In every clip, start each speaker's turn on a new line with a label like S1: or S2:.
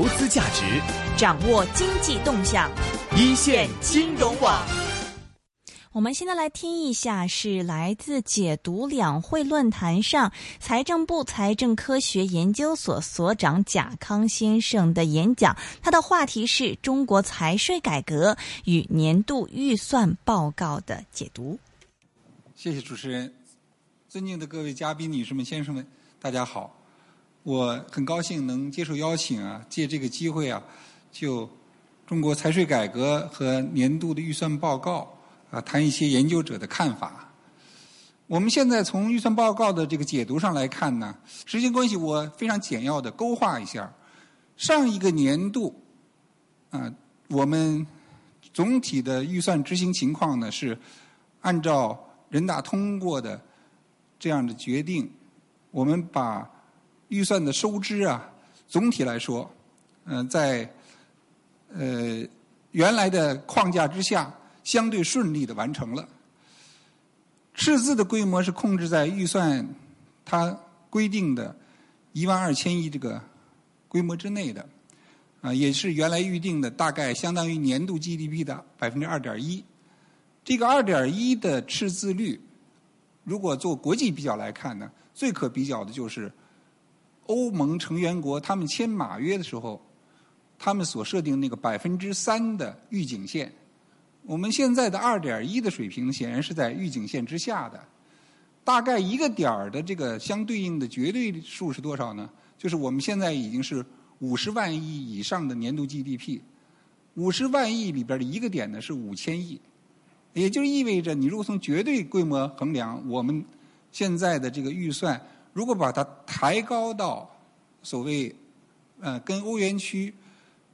S1: 投资价值，
S2: 掌握经济动向，
S1: 一线金融网。
S2: 我们现在来听一下，是来自解读两会论坛上财政部财政科学研究所所长贾康先生的演讲。他的话题是中国财税改革与年度预算报告的解读。
S3: 谢谢主持人，尊敬的各位嘉宾、女士们、先生们，大家好！我很高兴能接受邀请啊，借这个机会啊，就中国财税改革和年度的预算报告。啊，谈一些研究者的看法。我们现在从预算报告的这个解读上来看呢，时间关系，我非常简要的勾画一下。上一个年度，啊，我们总体的预算执行情况呢是按照人大通过的这样的决定，我们把预算的收支啊，总体来说，嗯，在呃原来的框架之下。相对顺利的完成了，赤字的规模是控制在预算它规定的一万二千亿这个规模之内的，啊，也是原来预定的大概相当于年度 GDP 的百分之二点一。这个二点一的赤字率，如果做国际比较来看呢，最可比较的就是欧盟成员国他们签马约的时候，他们所设定那个百分之三的预警线。我们现在的二点一的水平，显然是在预警线之下的。大概一个点儿的这个相对应的绝对数是多少呢？就是我们现在已经是五十万亿以上的年度 GDP。五十万亿里边的一个点呢是五千亿，也就意味着你如果从绝对规模衡量，我们现在的这个预算，如果把它抬高到所谓呃跟欧元区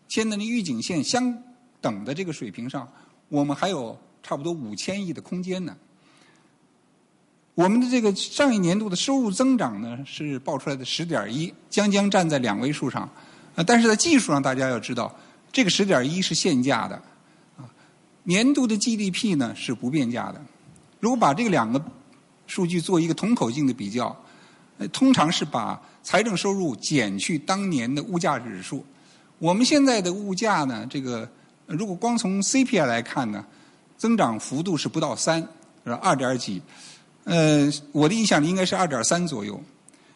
S3: 签的那预警线相等的这个水平上。我们还有差不多五千亿的空间呢。我们的这个上一年度的收入增长呢是报出来的十点一，将将站在两位数上。啊，但是在技术上，大家要知道，这个十点一是现价的，啊，年度的 GDP 呢是不变价的。如果把这个两个数据做一个同口径的比较，通常是把财政收入减去当年的物价指数。我们现在的物价呢，这个。如果光从 CPI 来看呢，增长幅度是不到三，是二点几。呃，我的印象里应该是二点三左右。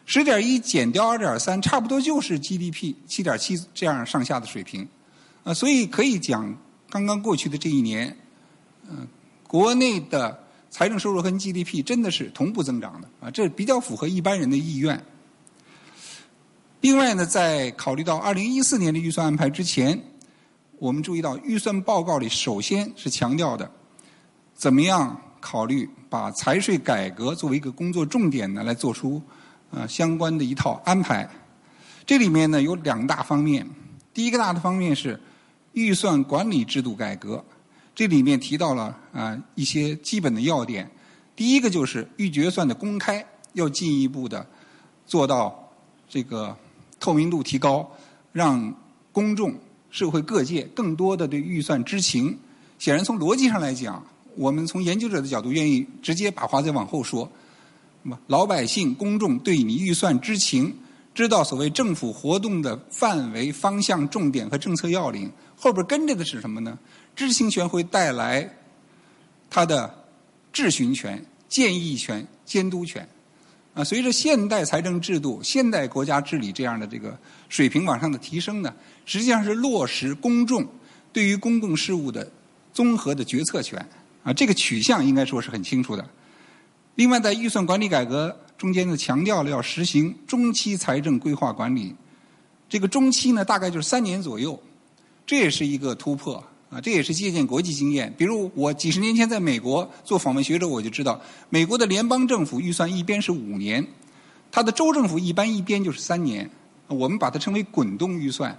S3: 十点一减掉二点三，差不多就是 GDP 七点七这样上下的水平。啊，所以可以讲，刚刚过去的这一年，嗯，国内的财政收入和 GDP 真的是同步增长的。啊，这比较符合一般人的意愿。另外呢，在考虑到二零一四年的预算安排之前。我们注意到预算报告里，首先是强调的，怎么样考虑把财税改革作为一个工作重点呢？来做出呃相关的一套安排。这里面呢有两大方面，第一个大的方面是预算管理制度改革，这里面提到了啊一些基本的要点。第一个就是预决算的公开，要进一步的做到这个透明度提高，让公众。社会各界更多的对预算知情，显然从逻辑上来讲，我们从研究者的角度愿意直接把话再往后说。那么老百姓公众对你预算知情，知道所谓政府活动的范围、方向、重点和政策要领，后边跟着的是什么呢？知情权会带来他的质询权、建议权、监督权。啊，随着现代财政制度、现代国家治理这样的这个水平往上的提升呢，实际上是落实公众对于公共事务的综合的决策权。啊，这个取向应该说是很清楚的。另外，在预算管理改革中间呢，强调了要实行中期财政规划管理。这个中期呢，大概就是三年左右，这也是一个突破。啊，这也是借鉴国际经验。比如我几十年前在美国做访问学者，我就知道，美国的联邦政府预算一边是五年，它的州政府一般一边就是三年。我们把它称为滚动预算。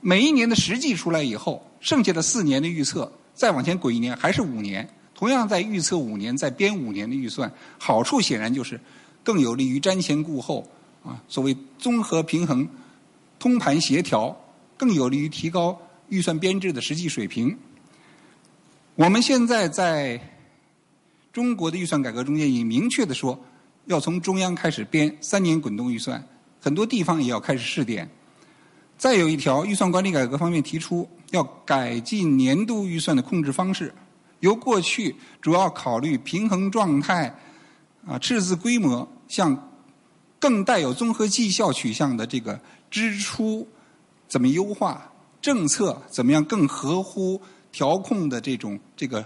S3: 每一年的实际出来以后，剩下的四年的预测再往前滚一年还是五年。同样在预测五年，再编五年的预算，好处显然就是更有利于瞻前顾后啊，所谓综合平衡、通盘协调，更有利于提高。预算编制的实际水平，我们现在在中国的预算改革中间已明确的说，要从中央开始编三年滚动预算，很多地方也要开始试点。再有一条，预算管理改革方面提出要改进年度预算的控制方式，由过去主要考虑平衡状态、啊赤字规模，向更带有综合绩效取向的这个支出怎么优化，政策怎么样更合乎调控的这种这个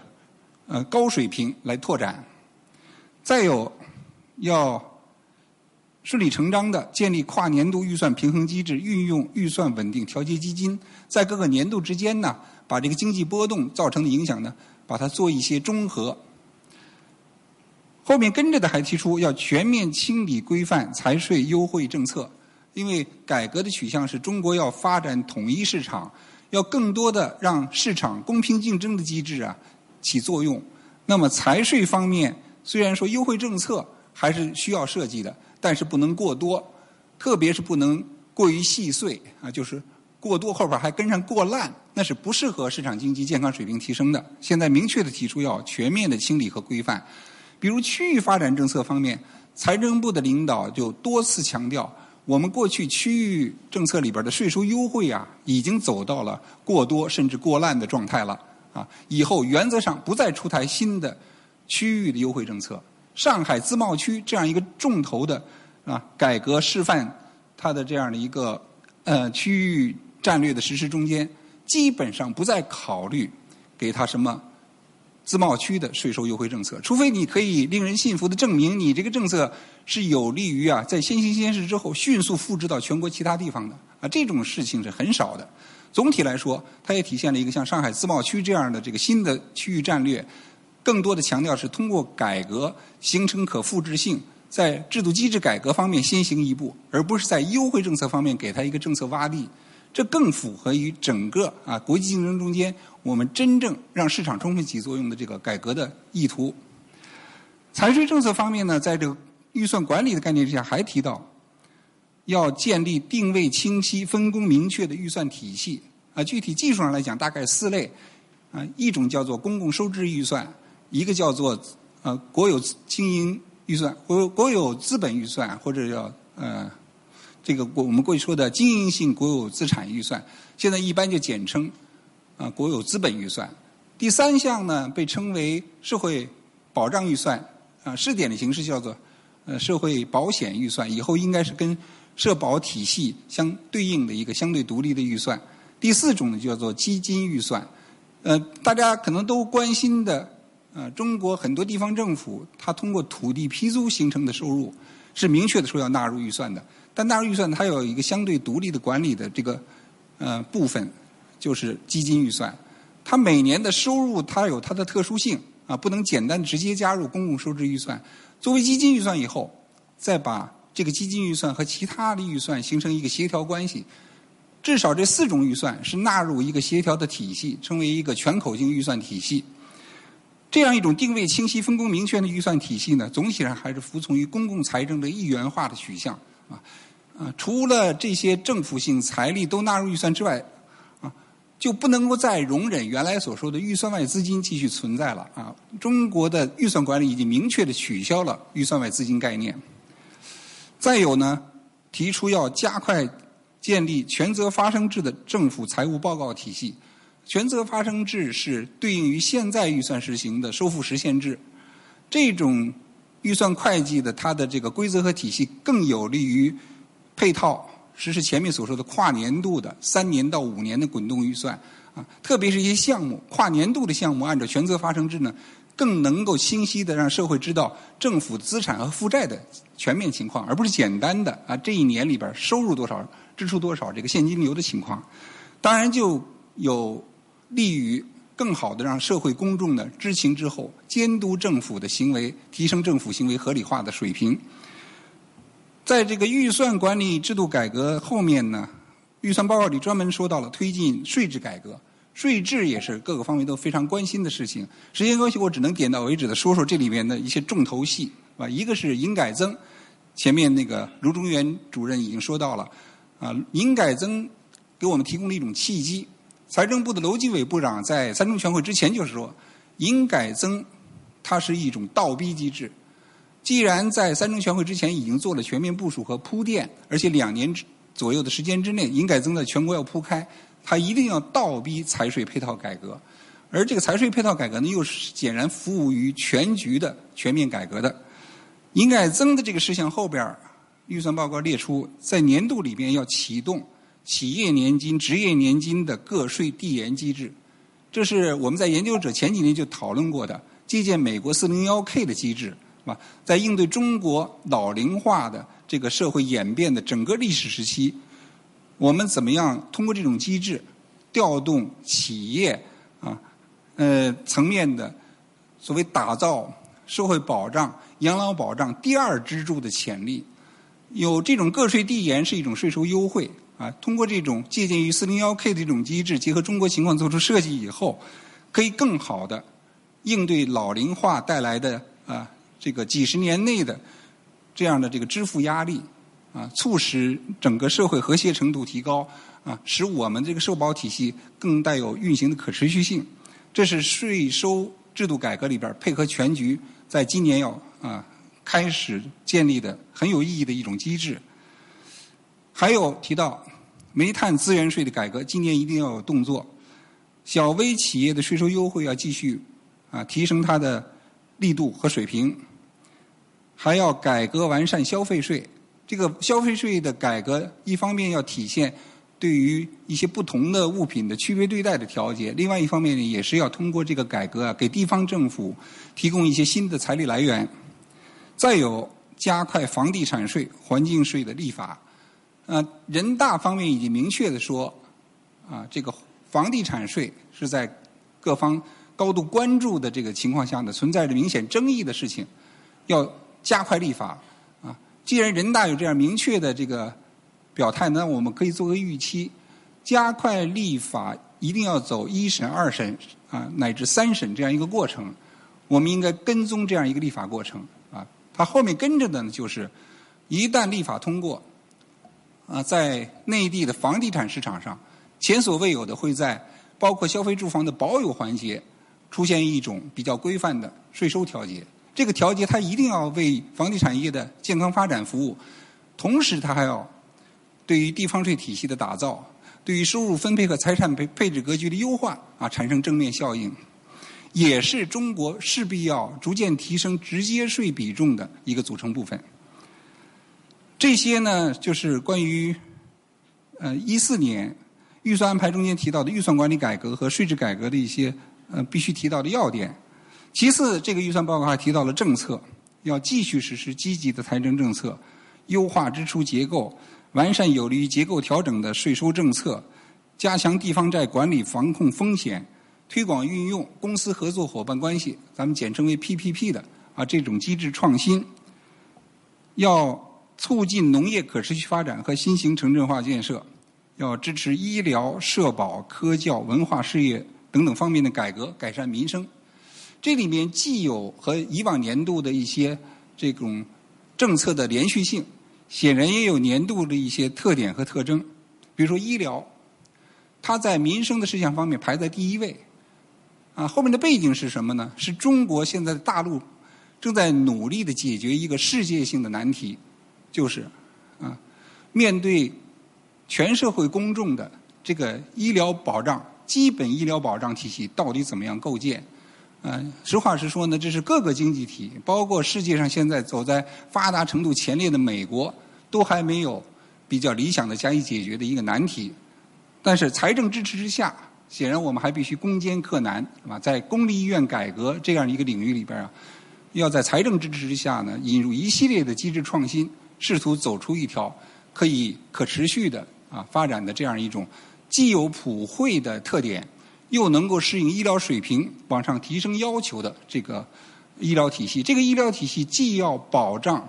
S3: 呃高水平来拓展。再有要。顺理成章的建立跨年度预算平衡机制，运用预算稳定调节基金，在各个年度之间呢，把这个经济波动造成的影响呢，把它做一些中和。后面跟着的还提出要全面清理规范财税优惠政策，因为改革的取向是中国要发展统一市场，要更多的让市场公平竞争的机制啊起作用。那么财税方面，虽然说优惠政策还是需要设计的。但是不能过多，特别是不能过于细碎啊，就是过多后边还跟上过烂，那是不适合市场经济健康水平提升的。现在明确的提出要全面的清理和规范，比如区域发展政策方面，财政部的领导就多次强调，我们过去区域政策里边的税收优惠啊，已经走到了过多甚至过滥的状态了啊，以后原则上不再出台新的区域的优惠政策。上海自贸区这样一个重头的啊改革示范，它的这样的一个呃区域战略的实施中间，基本上不再考虑给他什么自贸区的税收优惠政策，除非你可以令人信服的证明你这个政策是有利于啊在先行先试之后迅速复制到全国其他地方的啊这种事情是很少的。总体来说，它也体现了一个像上海自贸区这样的这个新的区域战略。更多的强调是通过改革形成可复制性，在制度机制改革方面先行一步，而不是在优惠政策方面给他一个政策洼地，这更符合于整个啊国际竞争中间我们真正让市场充分起作用的这个改革的意图。财税政策方面呢，在这个预算管理的概念之下，还提到要建立定位清晰、分工明确的预算体系啊。具体技术上来讲，大概四类啊，一种叫做公共收支预算。一个叫做呃国有经营预算，国国有资本预算，或者叫呃这个我我们过去说的经营性国有资产预算，现在一般就简称啊国有资本预算。第三项呢被称为社会保障预算，啊试点的形式叫做呃社会保险预算，以后应该是跟社保体系相对应的一个相对独立的预算。第四种呢叫做基金预算，呃大家可能都关心的。呃，中国很多地方政府，它通过土地批租形成的收入，是明确的说要纳入预算的。但纳入预算，它有一个相对独立的管理的这个呃部分，就是基金预算。它每年的收入，它有它的特殊性啊，不能简单直接加入公共收支预算。作为基金预算以后，再把这个基金预算和其他的预算形成一个协调关系。至少这四种预算是纳入一个协调的体系，成为一个全口径预算体系。这样一种定位清晰、分工明确的预算体系呢，总体上还是服从于公共财政的一元化的取向啊啊！除了这些政府性财力都纳入预算之外，啊，就不能够再容忍原来所说的预算外资金继续存在了啊！中国的预算管理已经明确的取消了预算外资金概念。再有呢，提出要加快建立权责发生制的政府财务报告体系。权责发生制是对应于现在预算实行的收付实现制，这种预算会计的它的这个规则和体系更有利于配套实施前面所说的跨年度的三年到五年的滚动预算啊，特别是一些项目跨年度的项目，按照权责发生制呢，更能够清晰的让社会知道政府资产和负债的全面情况，而不是简单的啊这一年里边收入多少、支出多少这个现金流的情况，当然就有。利于更好的让社会公众呢知情之后监督政府的行为，提升政府行为合理化的水平。在这个预算管理制度改革后面呢，预算报告里专门说到了推进税制改革，税制也是各个方面都非常关心的事情。时间关系，我只能点到为止的说说这里面的一些重头戏，啊，一个是营改增，前面那个卢中原主任已经说到了，啊，营改增给我们提供了一种契机。财政部的楼继伟部长在三中全会之前就是说，营改增它是一种倒逼机制。既然在三中全会之前已经做了全面部署和铺垫，而且两年之左右的时间之内，营改增在全国要铺开，它一定要倒逼财税配套改革。而这个财税配套改革呢，又是显然服务于全局的全面改革的。营改增的这个事项后边预算报告列出，在年度里边要启动企业年金、职业年金的个税递延机制，这是我们在研究者前几年就讨论过的，借鉴美国四零幺 K 的机制，是吧？在应对中国老龄化的这个社会演变的整个历史时期，我们怎么样通过这种机制调动企业啊呃层面的所谓打造社会保障、养老保障第二支柱的潜力？有这种个税递延是一种税收优惠啊，通过这种借鉴于四零幺 K 的这种机制，结合中国情况做出设计以后，可以更好的应对老龄化带来的啊这个几十年内的这样的这个支付压力啊，促使整个社会和谐程度提高啊，使我们这个社保体系更带有运行的可持续性。这是税收制度改革里边配合全局，在今年要啊。开始建立的很有意义的一种机制，还有提到煤炭资源税的改革，今年一定要有动作。小微企业的税收优惠要继续啊提升它的力度和水平，还要改革完善消费税。这个消费税的改革，一方面要体现对于一些不同的物品的区别对待的调节，另外一方面呢，也是要通过这个改革啊，给地方政府提供一些新的财力来源。再有加快房地产税、环境税的立法，呃，人大方面已经明确的说，啊，这个房地产税是在各方高度关注的这个情况下呢，存在着明显争议的事情，要加快立法。啊，既然人大有这样明确的这个表态，那我们可以做个预期，加快立法一定要走一审、二审啊，乃至三审这样一个过程，我们应该跟踪这样一个立法过程。啊它后面跟着的呢，就是一旦立法通过，啊，在内地的房地产市场上，前所未有的会在包括消费住房的保有环节出现一种比较规范的税收调节。这个调节它一定要为房地产业的健康发展服务，同时它还要对于地方税体系的打造，对于收入分配和财产配配置格局的优化啊，产生正面效应。也是中国势必要逐渐提升直接税比重的一个组成部分。这些呢，就是关于呃一四年预算安排中间提到的预算管理改革和税制改革的一些呃必须提到的要点。其次，这个预算报告还提到了政策，要继续实施积极的财政政策，优化支出结构，完善有利于结构调整的税收政策，加强地方债管理防控风险。推广运用公司合作伙伴关系，咱们简称为 PPP 的啊这种机制创新，要促进农业可持续发展和新型城镇化建设，要支持医疗、社保、科教、文化事业等等方面的改革，改善民生。这里面既有和以往年度的一些这种政策的连续性，显然也有年度的一些特点和特征。比如说医疗，它在民生的事项方面排在第一位。啊，后面的背景是什么呢？是中国现在的大陆正在努力的解决一个世界性的难题，就是啊，面对全社会公众的这个医疗保障、基本医疗保障体系到底怎么样构建？嗯，实话实说呢，这是各个经济体，包括世界上现在走在发达程度前列的美国，都还没有比较理想的加以解决的一个难题。但是财政支持之下。显然，我们还必须攻坚克难，是吧？在公立医院改革这样一个领域里边啊，要在财政支持之下呢，引入一系列的机制创新，试图走出一条可以可持续的啊发展的这样一种既有普惠的特点，又能够适应医疗水平往上提升要求的这个医疗体系。这个医疗体系既要保障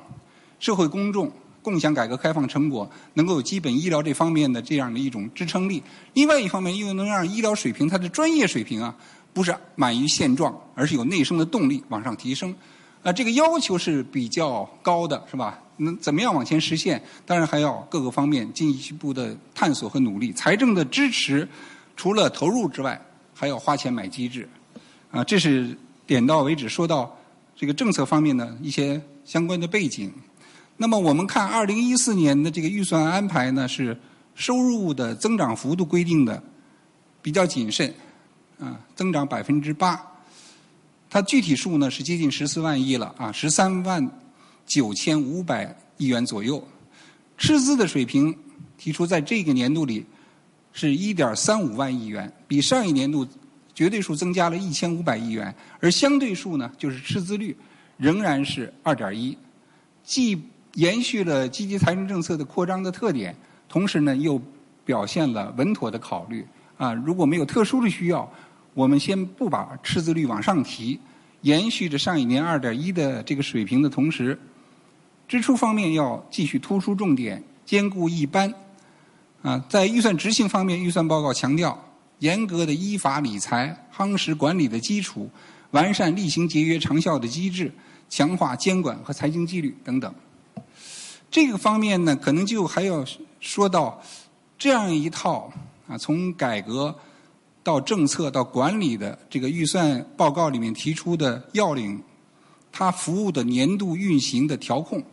S3: 社会公众。共享改革开放成果，能够有基本医疗这方面的这样的一种支撑力。另外一方面，又能让医疗水平它的专业水平啊，不是满于现状，而是有内生的动力往上提升。啊，这个要求是比较高的，是吧？那怎么样往前实现？当然还要各个方面进一步的探索和努力。财政的支持，除了投入之外，还要花钱买机制。啊，这是点到为止，说到这个政策方面的一些相关的背景。那么我们看二零一四年的这个预算安排呢，是收入的增长幅度规定的比较谨慎，啊，增长百分之八。它具体数呢是接近十四万亿了啊，十三万九千五百亿元左右。赤字的水平提出在这个年度里是一点三五万亿元，比上一年度绝对数增加了一千五百亿元，而相对数呢就是赤字率仍然是二点一，既延续了积极财政政策的扩张的特点，同时呢又表现了稳妥的考虑啊，如果没有特殊的需要。我们先不把赤字率往上提，延续着上一年二点一的这个水平的同时，支出方面要继续突出重点，兼顾一般。啊，在预算执行方面，预算报告强调严格的依法理财、夯实管理的基础，完善厉行节约长效的机制，强化监管和财经纪律等等。这个方面呢，可能就还要说到这样一套啊，从改革。到政策到管理的这个预算报告里面提出的要领，它服务的年度运行的调控。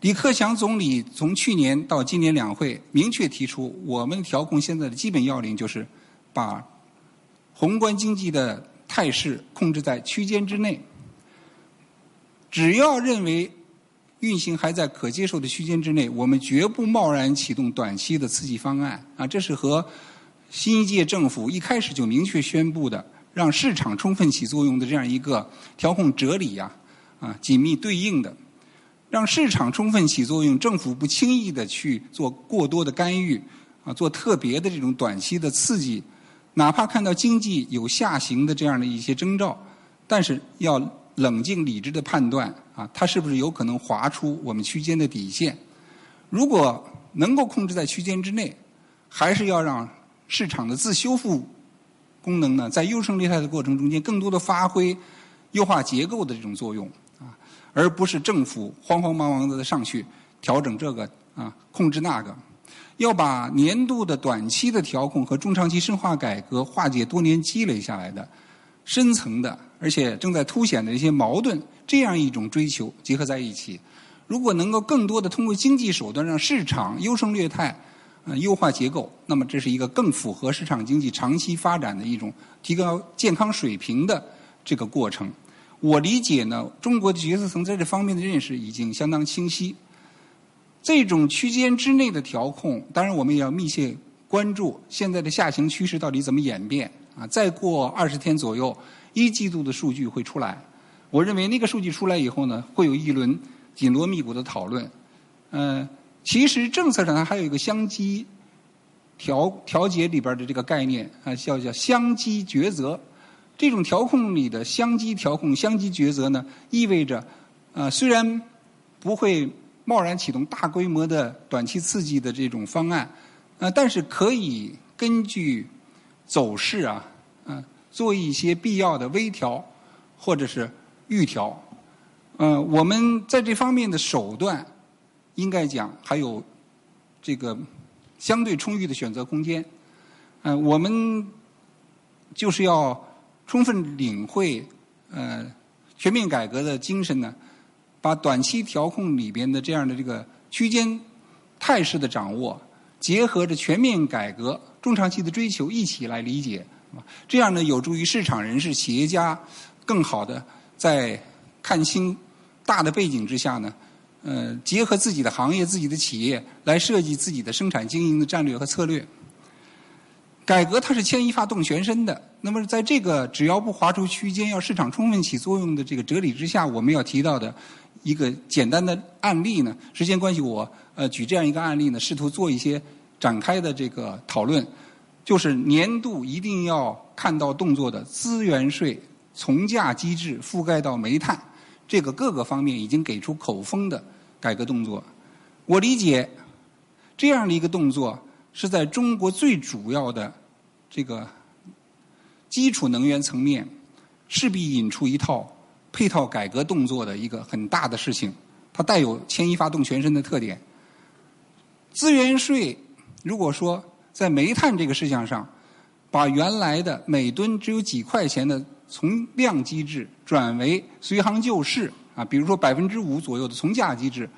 S3: 李克强总理从去年到今年两会明确提出，我们调控现在的基本要领就是把宏观经济的态势控制在区间之内。只要认为运行还在可接受的区间之内，我们绝不贸然启动短期的刺激方案。啊，这是和。新一届政府一开始就明确宣布的，让市场充分起作用的这样一个调控哲理呀，啊，紧密对应的，让市场充分起作用，政府不轻易的去做过多的干预，啊，做特别的这种短期的刺激，哪怕看到经济有下行的这样的一些征兆，但是要冷静理智的判断，啊，它是不是有可能划出我们区间的底线？如果能够控制在区间之内，还是要让。市场的自修复功能呢，在优胜劣汰的过程中间，更多的发挥优化结构的这种作用，而不是政府慌慌忙忙的上去调整这个啊，控制那个。要把年度的短期的调控和中长期深化改革，化解多年积累下来的深层的，而且正在凸显的一些矛盾，这样一种追求结合在一起，如果能够更多的通过经济手段让市场优胜劣汰。呃，优化结构，那么这是一个更符合市场经济长期发展的一种提高健康水平的这个过程。我理解呢，中国的决策层在这方面的认识已经相当清晰。这种区间之内的调控，当然我们也要密切关注现在的下行趋势到底怎么演变啊。再过二十天左右，一季度的数据会出来，我认为那个数据出来以后呢，会有一轮紧锣密鼓的讨论，嗯。其实政策上它还有一个相机调调节里边的这个概念啊，叫叫相机抉择。这种调控里的相机调控、相机抉择呢，意味着啊，虽然不会贸然启动大规模的短期刺激的这种方案啊，但是可以根据走势啊，嗯，做一些必要的微调或者是预调。嗯，我们在这方面的手段。应该讲还有这个相对充裕的选择空间。嗯，我们就是要充分领会呃全面改革的精神呢，把短期调控里边的这样的这个区间态势的掌握，结合着全面改革中长期的追求一起来理解，这样呢有助于市场人士、企业家更好的在看清大的背景之下呢。呃，结合自己的行业、自己的企业来设计自己的生产经营的战略和策略。改革它是牵一发动全身的。那么，在这个只要不划出区间，要市场充分起作用的这个哲理之下，我们要提到的一个简单的案例呢，时间关系，我呃举这样一个案例呢，试图做一些展开的这个讨论，就是年度一定要看到动作的资源税从价机制覆盖到煤炭这个各个方面已经给出口风的。改革动作，我理解这样的一个动作是在中国最主要的这个基础能源层面，势必引出一套配套改革动作的一个很大的事情，它带有牵一发动全身的特点。资源税如果说在煤炭这个事项上，把原来的每吨只有几块钱的从量机制转为随行就市啊，比如说百分之五左右的从价机制，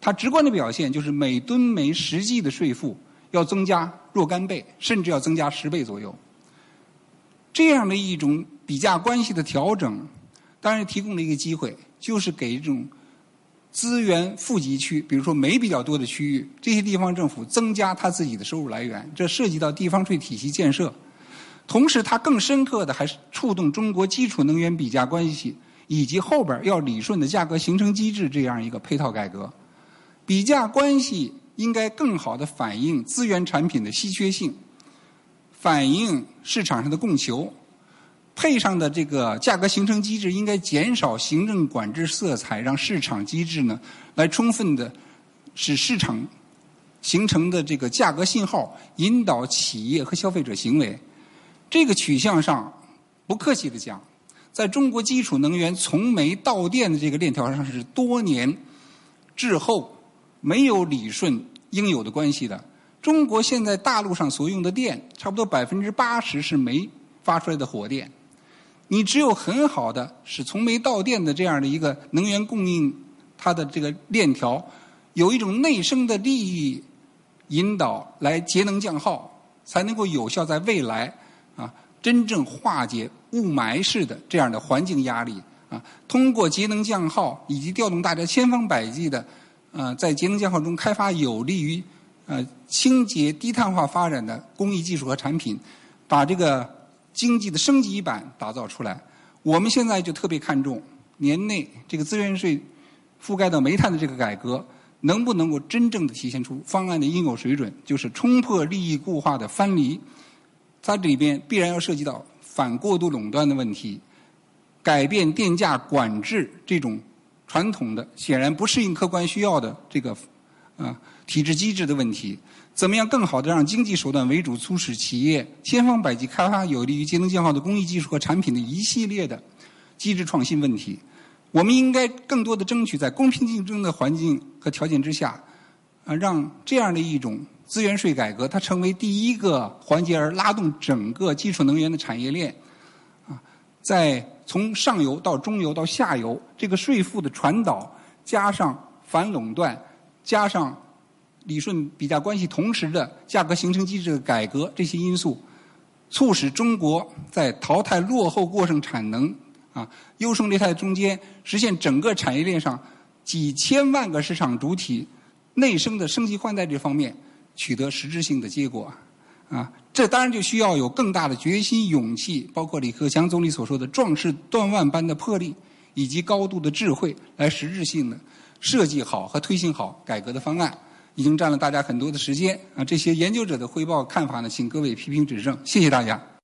S3: 它直观的表现就是每吨煤实际的税负要增加若干倍，甚至要增加十倍左右。这样的一种比价关系的调整，当然提供了一个机会，就是给这种资源富集区，比如说煤比较多的区域，这些地方政府增加他自己的收入来源，这涉及到地方税体系建设。同时，它更深刻的还是触动中国基础能源比价关系，以及后边要理顺的价格形成机制这样一个配套改革。比价关系应该更好的反映资源产品的稀缺性，反映市场上的供求。配上的这个价格形成机制应该减少行政管制色彩，让市场机制呢来充分的使市场形成的这个价格信号引导企业和消费者行为。这个取向上，不客气的讲，在中国基础能源从煤到电的这个链条上是多年滞后，没有理顺应有的关系的。中国现在大陆上所用的电，差不多百分之八十是煤发出来的火电。你只有很好的使从煤到电的这样的一个能源供应，它的这个链条有一种内生的利益引导来节能降耗，才能够有效在未来。啊，真正化解雾霾式的这样的环境压力啊，通过节能降耗以及调动大家千方百计的，呃，在节能降耗中开发有利于呃清洁低碳化发展的工艺技术和产品，把这个经济的升级版打造出来。我们现在就特别看重年内这个资源税覆盖到煤炭的这个改革，能不能够真正的体现出方案的应有水准，就是冲破利益固化的藩篱。它这里边必然要涉及到反过度垄断的问题，改变电价管制这种传统的显然不适应客观需要的这个啊体制机制的问题，怎么样更好的让经济手段为主，促使企业千方百计开发有利于节能降耗的工艺技术和产品的一系列的机制创新问题？我们应该更多的争取在公平竞争的环境和条件之下，啊，让这样的一种。资源税改革，它成为第一个环节，而拉动整个基础能源的产业链，啊，在从上游到中游到下游，这个税负的传导，加上反垄断，加上理顺比价关系，同时的价格形成机制的改革，这些因素，促使中国在淘汰落后过剩产能，啊，优胜劣汰中间，实现整个产业链上几千万个市场主体内生的升级换代这方面。取得实质性的结果，啊，这当然就需要有更大的决心、勇气，包括李克强总理所说的壮士断腕般的魄力，以及高度的智慧，来实质性的设计好和推行好改革的方案。已经占了大家很多的时间，啊，这些研究者的汇报看法呢，请各位批评指正，谢谢大家。